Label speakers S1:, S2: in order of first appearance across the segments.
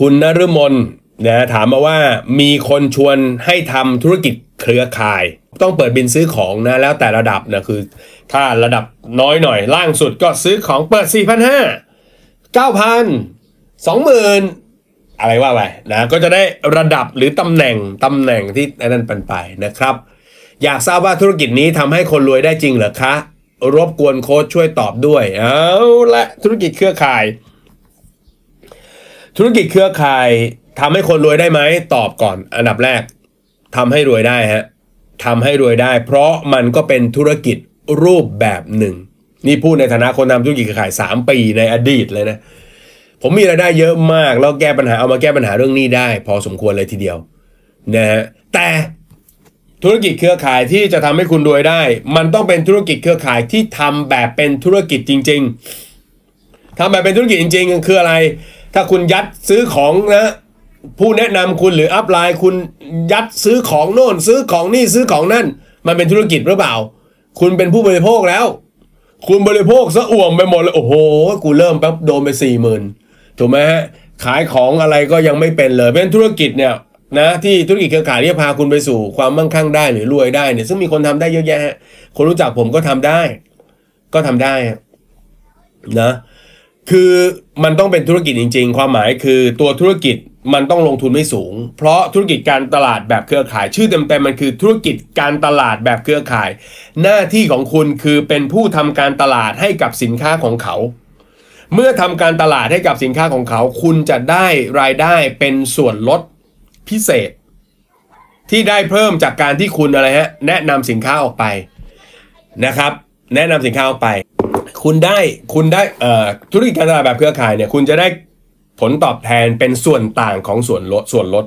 S1: คุณนฤมลนะถามมาว่ามีคนชวนให้ทำธุรกิจเครือข่าย ต้องเปิดบินซื้อของนะแล้วแต่ระดับนะคือ ถ้าระดับน้อยหน่อยล่างสุดก็ซื้อของเปิด 4 5 0 0 9,000 20,000 อะไรว่าไปนะก็จะได้ระดับหรือตำแหน่งตำแหน่งที่นั่นเป็นไปนะครับ อยากทราบว่าธุรกิจนี้ทำให้คนรวยได้จริงเหรอคะ รบกวนโค้ชช่วยตอบด้วย เอาละธุรกิจเครือข่าย ธุรกิจเครือข่ายทำให้คนรวยได้ไหมตอบก่อน อันดับแรกทำให้รวยได้ฮะทำให้รวยได้ เพราะมันก็เป็นธุรกิจรูปแบบหนึ่ง นี่พูดในฐานะคนทำธุรกิจเครือข่าย 3 ปีในอดีตเลยนะ ผมมีรายได้เยอะมาก แล้วแก้ปัญหาเอามาแก้ปัญหาเรื่องนี้ได้ พอสมควรเลยทีเดียวนะฮะแต่ธุรกิจเครือข่ายที่จะทำให้คุณรวยได้ มันต้องเป็นธุรกิจเครือข่ายที่ทำแบบเป็นธุรกิจจริง ๆทำแบบเป็นธุรกิจจริง ๆ คืออะไร ถ้าคุณยัดซื้อของนะผู้แนะนำคุณหรืออัพไลน์คุณยัดซื้อของโน่น ซื้อของนี่ซื้อของนั่น มันเป็นธุรกิจหรือเปล่า คุณเป็นผู้บริโภคแล้ว คุณบริโภคซะอ่วมไปหมดเลยโอ้โห กูเริ่มแป๊บโดนไปสี่หมื่นถูกไหมฮะขายของอะไรก็ยังไม่เป็นเลยเป็นธุรกิจเนี่ยนะที่ธุรกิจเครือข่ายที่พาคุณไปสู่ความมั่งคั่งได้หรือรวยได้เนี่ยซึ่งมีคนทำได้เยอะแยะคนรู้จักผมก็ทำได้ ก็ทำได้นะ คือมันต้องเป็นธุรกิจจริง ๆ ความหมายคือตัวธุรกิจมันต้องลงทุนไม่สูง เพราะธุรกิจการตลาดแบบเครือข่าย ชื่อเต็มๆมันคือธุรกิจการตลาดแบบเครือข่าย หน้าที่ของคุณคือเป็นผู้ทำการตลาดให้กับสินค้าของเขา เมื่อทำการตลาดให้กับสินค้าของเขา คุณจะได้รายได้เป็นส่วนลดพิเศษ ที่ได้เพิ่มจากการที่คุณอะไรฮะแนะนำสินค้าออกไปนะครับ แนะนำสินค้าออกไป คุณได้คุณได้เอ่อธุรกิจการตลาดแบบเครือข่ายเนี่ยคุณจะได้ผลตอบแทนเป็นส่วนต่างของส่วนลดส่วนลด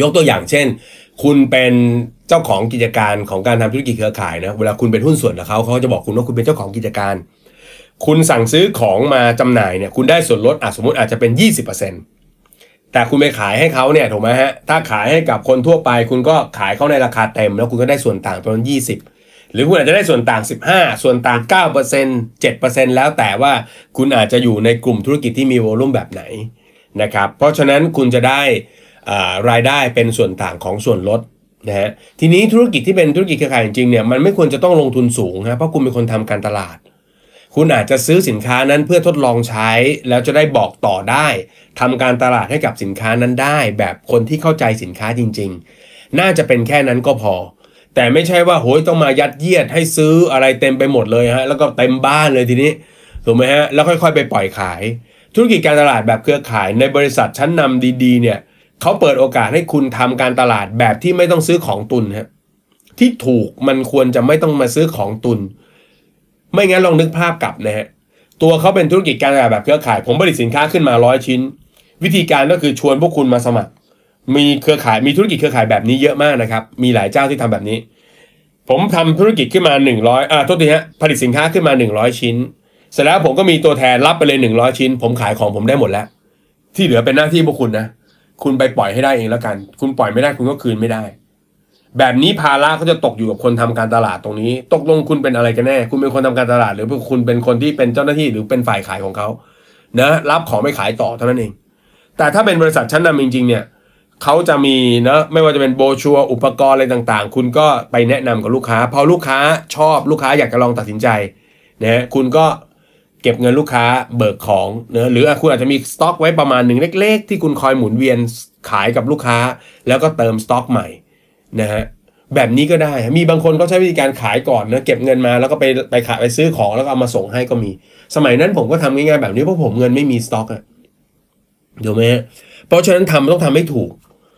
S1: ยกตัวอย่างเช่น คุณเป็นเจ้าของกิจการของการทำธุรกิจเครือข่ายนะเวลาคุณเป็นหุ้นส่วนกับเขาเขาจะบอกคุณว่าคุณเป็นเจ้าของกิจการ คุณสั่งซื้อของมาจำหน่ายเนี่ยคุณได้ส่วนลดอะสมมติอาจจะเป็น 20%แต่คุณไปขายให้เขาเนี่ยถูกไหมฮะถ้าขายให้กับคนทั่วไป คุณก็ขายเขาในราคาเต็ม แล้วคุณก็ได้ส่วนต่างประมาณ20 หรือคุณอาจจะได้ส่วนต่าง 15 ส่วนต่าง 9% 7%แล้วแต่ว่าคุณอาจจะอยู่ในกลุ่มธุรกิจที่มีโวลุ่มแบบไหนนะครับเพราะฉะนั้นคุณจะได้รายได้เป็นส่วนต่างของส่วนลดนะฮะทีนี้ธุรกิจที่เป็นธุรกิจเครือข่ายจริงเนี่ยมันไม่ควรจะต้องลงทุนสูงนะเพราะคุณเป็นคนทำการตลาด คุณอาจจะซื้อสินค้านั้นเพื่อทดลองใช้ แล้วจะได้บอกต่อได้ทำการตลาดให้กับสินค้านั้นได้ แบบคนที่เข้าใจสินค้าจริง ๆ น่าจะเป็นแค่นั้นก็พอ แต่ไม่ใช่ว่าโหยต้องมายัดเยียดให้ซื้ออะไรเต็มไปหมดเลยฮะแล้วก็เต็มบ้านเลยทีนี้ถูกไหมฮะแล้วค่อย ๆ ไปปล่อยขาย ธุรกิจการตลาดแบบเครือข่ายในบริษัทชั้นนำดีๆ เนี่ยเขาเปิดโอกาสให้คุณทำการตลาดแบบที่ไม่ต้องซื้อของตุนฮะที่ถูกมันควรจะไม่ต้องมาซื้อของตุน ไม่งั้นลองนึกภาพกลับนะฮะตัวเขาเป็นธุรกิจการตลาดแบบเครือข่าย ผมผลิตสินค้าขึ้นมาร้อยชิ้น วิธีการก็คือชวนพวกคุณมาสมัคร มีเครือข่ายมีธุรกิจเครือข่ายแบบนี้เยอะมากนะครับ มีหลายเจ้าที่ทำแบบนี้ ผมทำธุรกิจขึ้นมา 100อ่าโทษทีฮะผลิตสินค้าขึ้นมา 100 ชิ้น เสร็จแล้วผมก็มีตัวแทนรับไปเลย 100 ชิ้น ผมขายของผมได้หมดแล้ว ที่เหลือเป็นหน้าที่พวกคุณนะคุณไปปล่อยให้ได้เองแล้วกัน คุณปล่อยไม่ได้คุณก็คืนไม่ได้ แบบนี้ภาระก็จะตกอยู่กับคนทำการตลาดตรงนี้ ตกลงคุณเป็นอะไรกันแน่ คุณเป็นคนทำการตลาด หรือคุณเป็นคนที่เป็นเจ้าหน้าที่หรือเป็นฝ่ายขายของเขานะรับของไม่ขายต่อเท่านั้นเอง แต่ถ้าเป็นบริษัทชั้นนำจริงๆเนี่ย เขาจะมีนะไม่ว่าจะเป็นโบชัวอุปกรณ์อะไรต่างๆ คุณก็ไปแนะนำกับลูกค้า พอลูกค้าชอบลูกค้าอยากจะลองตัดสินใจนะคุณก็เก็บเงินลูกค้าเบิกของเนะหรือคุณอาจจะมีสต็อกไว้ประมาณหนึ่งเล็ก ๆ ที่คุณคอยหมุนเวียนขายกับลูกค้า แล้วก็เติมสต็อกใหม่นะฮะแบบนี้ก็ได้ มีบางคนก็ใช้วิธีการขายก่อนนะเก็บเงินมาแล้วก็ไปไปขายไปซื้อของแล้วก็เอามาส่งให้ก็มี สมัยนั้นผมก็ทำง่ายๆแบบนี้เพราะผมเงินไม่มีสต็อกอะถูกไหมเพราะฉะนั้นทำต้องทำให้ถูก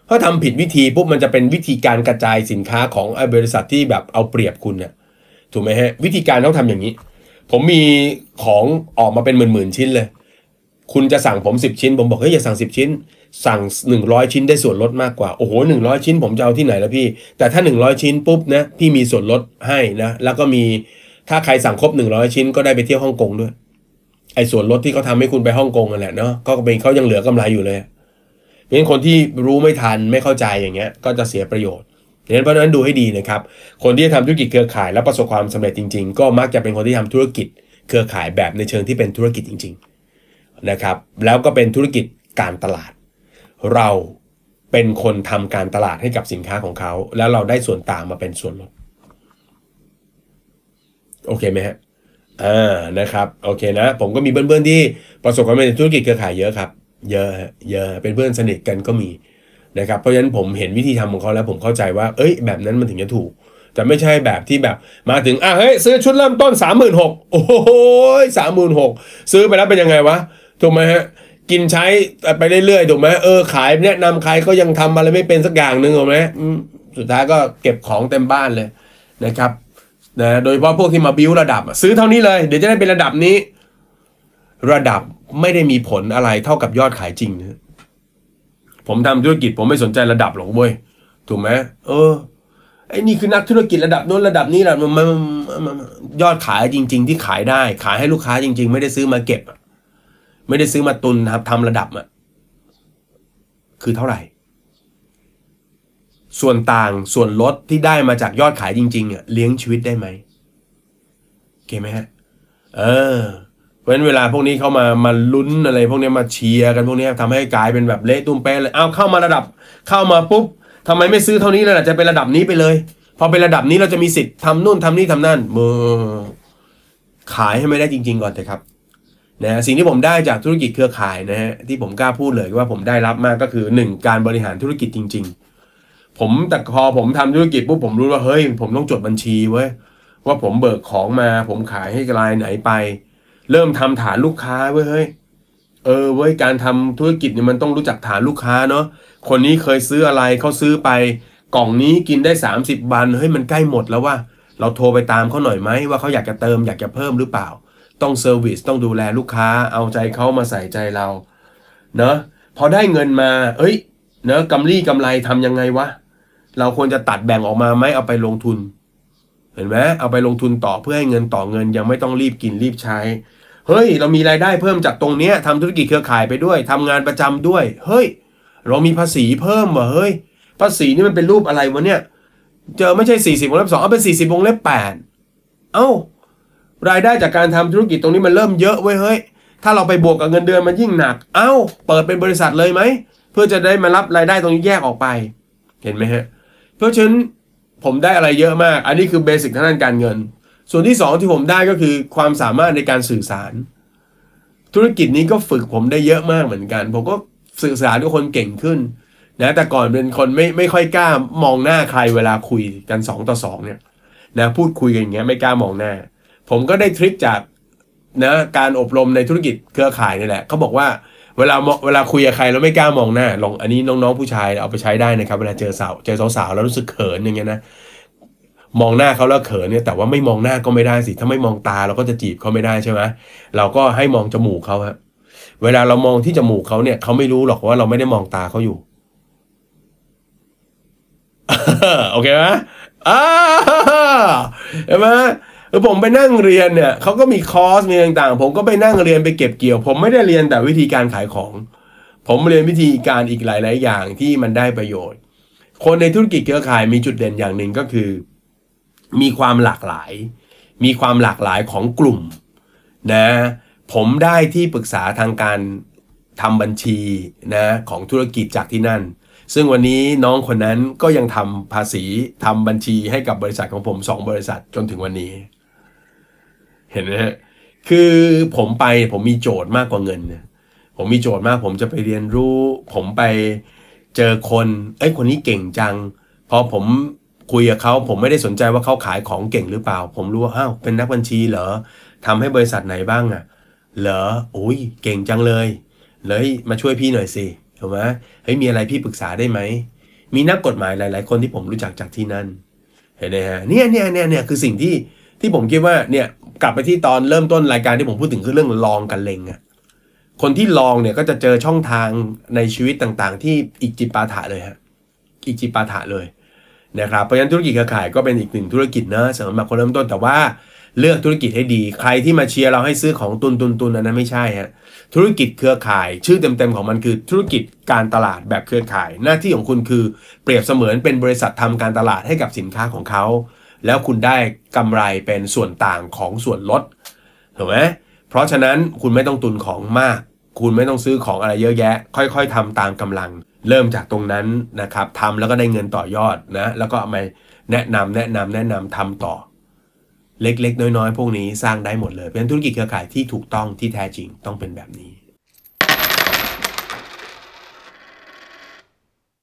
S1: ถ้าทำผิดวิธีปุ๊บมันจะเป็นวิธีการกระจายสินค้าของบริษัทที่แบบเอาเปรียบคุณเนี่ยถูกไหมฮะ วิธีการต้องทำอย่างนี้ ผมมีของออกมาเป็นหมื่นๆชิ้นเลย คุณจะสั่งผม 10 ชิ้น ผมบอกเฮ้ยอย่าสั่ง 10 ชิ้น สั่ง 100 ชิ้นได้ส่วนลดมากกว่า โอ้โห100 ชิ้น ผมจะเอาที่ไหนล้วพี่ แต่ถ้า 100 ชิ้นปุ๊บนะพี่มีส่วนลดให้นะแล้วก็มีถ้าใครสั่งครบ 100 ชิ้นก็ได้ไปเที่ยวฮ่องกงด้วยไอ้ส่วนลดที่เขาทำให้คุณไปฮ่องกงนั่นแหละเนาะก็เป็นเขายังเหลือกำไรอยู่เลย เพราะฉะนั้นคนที่รู้ไม่ทันไม่เข้าใจอย่างเงี้ยก็จะเสียประโยชน์ดังนั้นเพราะฉะนั้นดูให้ดีนะครับ คนที่จะทำธุรกิจเครือข่ายแล้วประสบความสำเร็จจริง ๆ ก็มักจะเป็นคนที่ทำธุรกิจเครือข่ายแบบในเชิงที่เป็นธุรกิจจริงๆนะครับ แล้วก็เป็นธุรกิจการตลาด เราเป็นคนทำการตลาดให้กับสินค้าของเขา แล้วเราได้ส่วนต่างมาเป็นส่วนลดโอเคไหมฮะอ่านะครับโอเคนะ ผมก็มีเพื่อนๆที่ประสบความสำเร็จในธุรกิจเครือข่ายเยอะครับ เยอะฮะเยอะเป็นเพื่อนสนิทกันก็มีนะครับเพราะฉะนั้นผมเห็นวิธีทำของเขาแล้วผมเข้าใจว่า เอ้ย แบบนั้นมันถึงจะถูก แต่ไม่ใช่แบบที่แบบมาถึงอะเฮ้ยซื้อชุดเริ่มต้นสามหมื่นหกโอ้โหสามหมื่นหกซื้อไปแล้วเป็นยังไงวะถูกไหมฮะกินใช้ไปเรื่อยๆถูกไหมเออขายแนะนำใครก็ยังทำอะไรไม่เป็นสักอย่างหนึ่งถูกไหมสุดท้ายก็เก็บของเต็มบ้านเลยนะครับนะโดยเฉพาะพวกที่มาบิ้วระดับ ซื้อเท่านี้เลย เดี๋ยวจะได้เป็นระดับนี้ ระดับ ไม่ได้มีผลอะไรเท่ากับยอดขายจริงนะผมทำธุรกิจผมไม่สนใจระดับหรอกเว้ยถูกไหมเออไอ้นี่คือนักธุรกิจระดับโน้นระดับนี้แหละมันมันยอดขายจริง ๆ ที่ขายได้ ขายให้ลูกค้าจริง ๆ ไม่ได้ซื้อมาเก็บไม่ได้ซื้อมาตุนนะครับทำระดับอะคือเท่าไหร่ ส่วนต่างส่วนลดที่ได้มาจากยอดขายจริงๆอะเลี้ยงชีวิตได้ไหมโอเคไหมฮะ เออ ราะฉะนั้นเวลาพวกนี้เข้ามามาลุ้นอะไร พวกนี้มาเชียร์กันพวกนี้ทำให้กลายเป็นแบบเละตุ้มเป๊ะเลยเอาเข้ามาระดับ เข้ามาปุ๊บทำไมไม่ซื้อเท่านี้เลยล่ะจะเป็นระดับนี้ไปเลย พอเป็นระดับนี้เราจะมีสิทธิ์ทำนู่นทำนี่ทำนั่นมือขายให้ไม่ได้จริง ๆ ก่อนเถอะครับนะสิ่งที่ผมได้จากธุรกิจเครือข่ายนะฮะที่ผมกล้าพูดเลยว่าผมได้รับมากก็คือหนึ่งการบริหารธุรกิจจริง ๆ ผมแต่พอผมทำธุรกิจปุ๊บผมรู้ว่าเฮ้ย ผมต้องจดบัญชีเว้ยว่าผมเบิกของมา ผมขายให้รายไหนไป เริ่มทำฐานลูกค้าเว้ยเฮ้ยเออเว้ยการทำธุรกิจเนี่ยมันต้องรู้จักฐานลูกค้าเนาะคนนี้เคยซื้ออะไรเขาซื้อไป กล่องนี้กินได้ 30วันเฮ้ยมันใกล้หมดแล้วว่า เราโทรไปตามเขาหน่อยไหมว่าเขาอยากจะเติมอยากจะเพิ่มหรือเปล่า ต้องเซอร์วิสต้องดูแลลูกค้า เอาใจเขามาใส่ใจเรา เนอะพอได้เงินมา เอ้ย เนอะกำไรกำไรทำยังไงวะเราควรจะตัดแบ่งออกมาไหมเอาไปลงทุน เห็นไหมเอาไปลงทุนต่อเพื่อให้เงินต่อเงินยังไม่ต้องรีบกินรีบใช้ เฮ้ย เรามีรายได้เพิ่มจากตรงเนี้ยทำธุรกิจเครือข่ายไปด้วยทำงานประจำด้วย เฮ้ย เรามีภาษีเพิ่มเหรอเฮ้ย ภาษีนี่มันเป็นรูปอะไรวะเนี่ย เจอไม่ใช่ 40วงเล็บสองเอาเป็น 40วงเล็บแปดเอ้ารายได้จากการทำธุรกิจตรงนี้มันเริ่มเยอะเว้ยเฮ้ย ถ้าเราไปบวกกับเงินเดือนมันยิ่งหนัก เอ้า เปิดเป็นบริษัทเลยไหม เพื่อจะได้มารับรายได้ตรงนี้แยกออกไป เห็นไหมฮะ เพราะฉะนั้นผมได้อะไรเยอะมาก อันนี้คือเบสิกทางด้านการเงิน ส่วนที่สองที่ผมได้ก็คือความสามารถในการสื่อสาร ธุรกิจนี้ก็ฝึกผมได้เยอะมากเหมือนกัน ผมก็สื่อสารกับคนเก่งขึ้นนะแต่ก่อนเป็นคนไม่ไม่ค่อยกล้ามองหน้าใครเวลาคุยกันสองต่อสองเนี่ยนะพูดคุยกันอย่างเงี้ยไม่กล้ามองหน้า ผมก็ได้ทริคจากนะการอบรมในธุรกิจเครือข่ายนี่แหละเขาบอกว่าเวลาเวลาคุยกับใครแล้วไม่กล้ามองหน้าลองอันนี้น้องๆผู้ชายเอาไปใช้ได้นะครับ เวลาเจอสาวเจอสาวๆแล้วรู้สึกเขินอย่างเงี้ยนะ มองหน้าเขาแล้วเขินเนี่ยแต่ว่าไม่มองหน้าก็ไม่ได้สิ ถ้าไม่มองตาเราก็จะจีบเขาไม่ได้ใช่ไหมเราก็ให้มองจมูกเขาฮะเวลาเรามองที่จมูกเขาเนี่ยเขาไม่รู้หรอกว่าเราไม่ได้มองตาเขาอยู่โอเคไหมอ่าเห็นไหมเออผมไปนั่งเรียนเนี่ยเขาก็มีคอร์สมีต่างๆ ผมก็ไปนั่งเรียนไปเก็บเกี่ยว ผมไม่ได้เรียนแต่วิธีการขายของ ผมเรียนวิธีการอีกหลาย ๆ อย่างที่มันได้ประโยชน์ คนในธุรกิจเครือข่ายมีจุดเด่นอย่างหนึ่งก็คือ มีความหลากหลาย มีความหลากหลายของกลุ่มนะผมได้ที่ปรึกษาทางการทำบัญชีนะของธุรกิจจากที่นั่น ซึ่งวันนี้น้องคนนั้นก็ยังทำภาษีทำบัญชีให้กับบริษัทของผมสองบริษัทจนถึงวันนี้ เห็นไหมคือผมไปผมมีโจทย์มากกว่าเงินนะผมมีโจทย์มาก ผมจะไปเรียนรู้ ผมไปเจอคน เอ้ยคนนี้เก่งจัง พอผม คุยกับเขาผมไม่ได้สนใจว่าเขาขายของเก่งหรือเปล่า ผมรู้ว่าอ้าวเป็นนักบัญชีเหรอทำให้บริษัทไหนบ้างอะเหรออุ้ยเก่งจังเลยเลยมาช่วยพี่หน่อยสิถูกไหมเฮ้ยมีอะไรพี่ปรึกษาได้ไหมมีนักกฎหมายหลาย ๆ คนที่ผมรู้จักจากที่นั่นเห็นไหมฮะเนี่ยเนี่ยเนี่ยเนี่ยคือสิ่งที่ที่ผมคิดว่าเนี่ยกลับไปที่ตอนเริ่มต้นรายการที่ผมพูดถึงคือเรื่องลองกันเลงอะคนที่ลองเนี่ยก็จะเจอช่องทางในชีวิตต่างๆ ที่อีกจิปาถะเลยฮะอีกจิปาถะเลย นะครับเพราะฉะนั้นธุรกิจเครือข่ายก็เป็นอีกหนึ่งธุรกิจนะสำหรับคนเริ่มต้นแต่ว่าเลือกธุรกิจให้ดี ใครที่มาเชียร์เราให้ซื้อของตุนตุนตุนอันนั้นไม่ใช่ฮะธุรกิจเครือข่ายชื่อเต็มๆของมันคือธุรกิจการตลาดแบบเครือข่าย หน้าที่ของคุณคือเปรียบเสมือนเป็นบริษัททำการตลาดให้กับสินค้าของเขา แล้วคุณได้กำไรเป็นส่วนต่างของส่วนลดถูกไหมเพราะฉะนั้นคุณไม่ต้องตุนของมาก คุณไม่ต้องซื้อของอะไรเยอะแยะ ค่อย ๆทำตามกำลัง เริ่มจากตรงนั้นนะครับทำแล้วก็ได้เงินต่อยอดนะ แล้วก็เอามาแนะนำแนะนำแนะนำทำต่อ เล็กๆ น้อยๆ พวกนี้สร้างได้หมดเลย เป็นธุรกิจเครือข่ายที่ถูกต้องที่แท้จริงต้องเป็นแบบนี้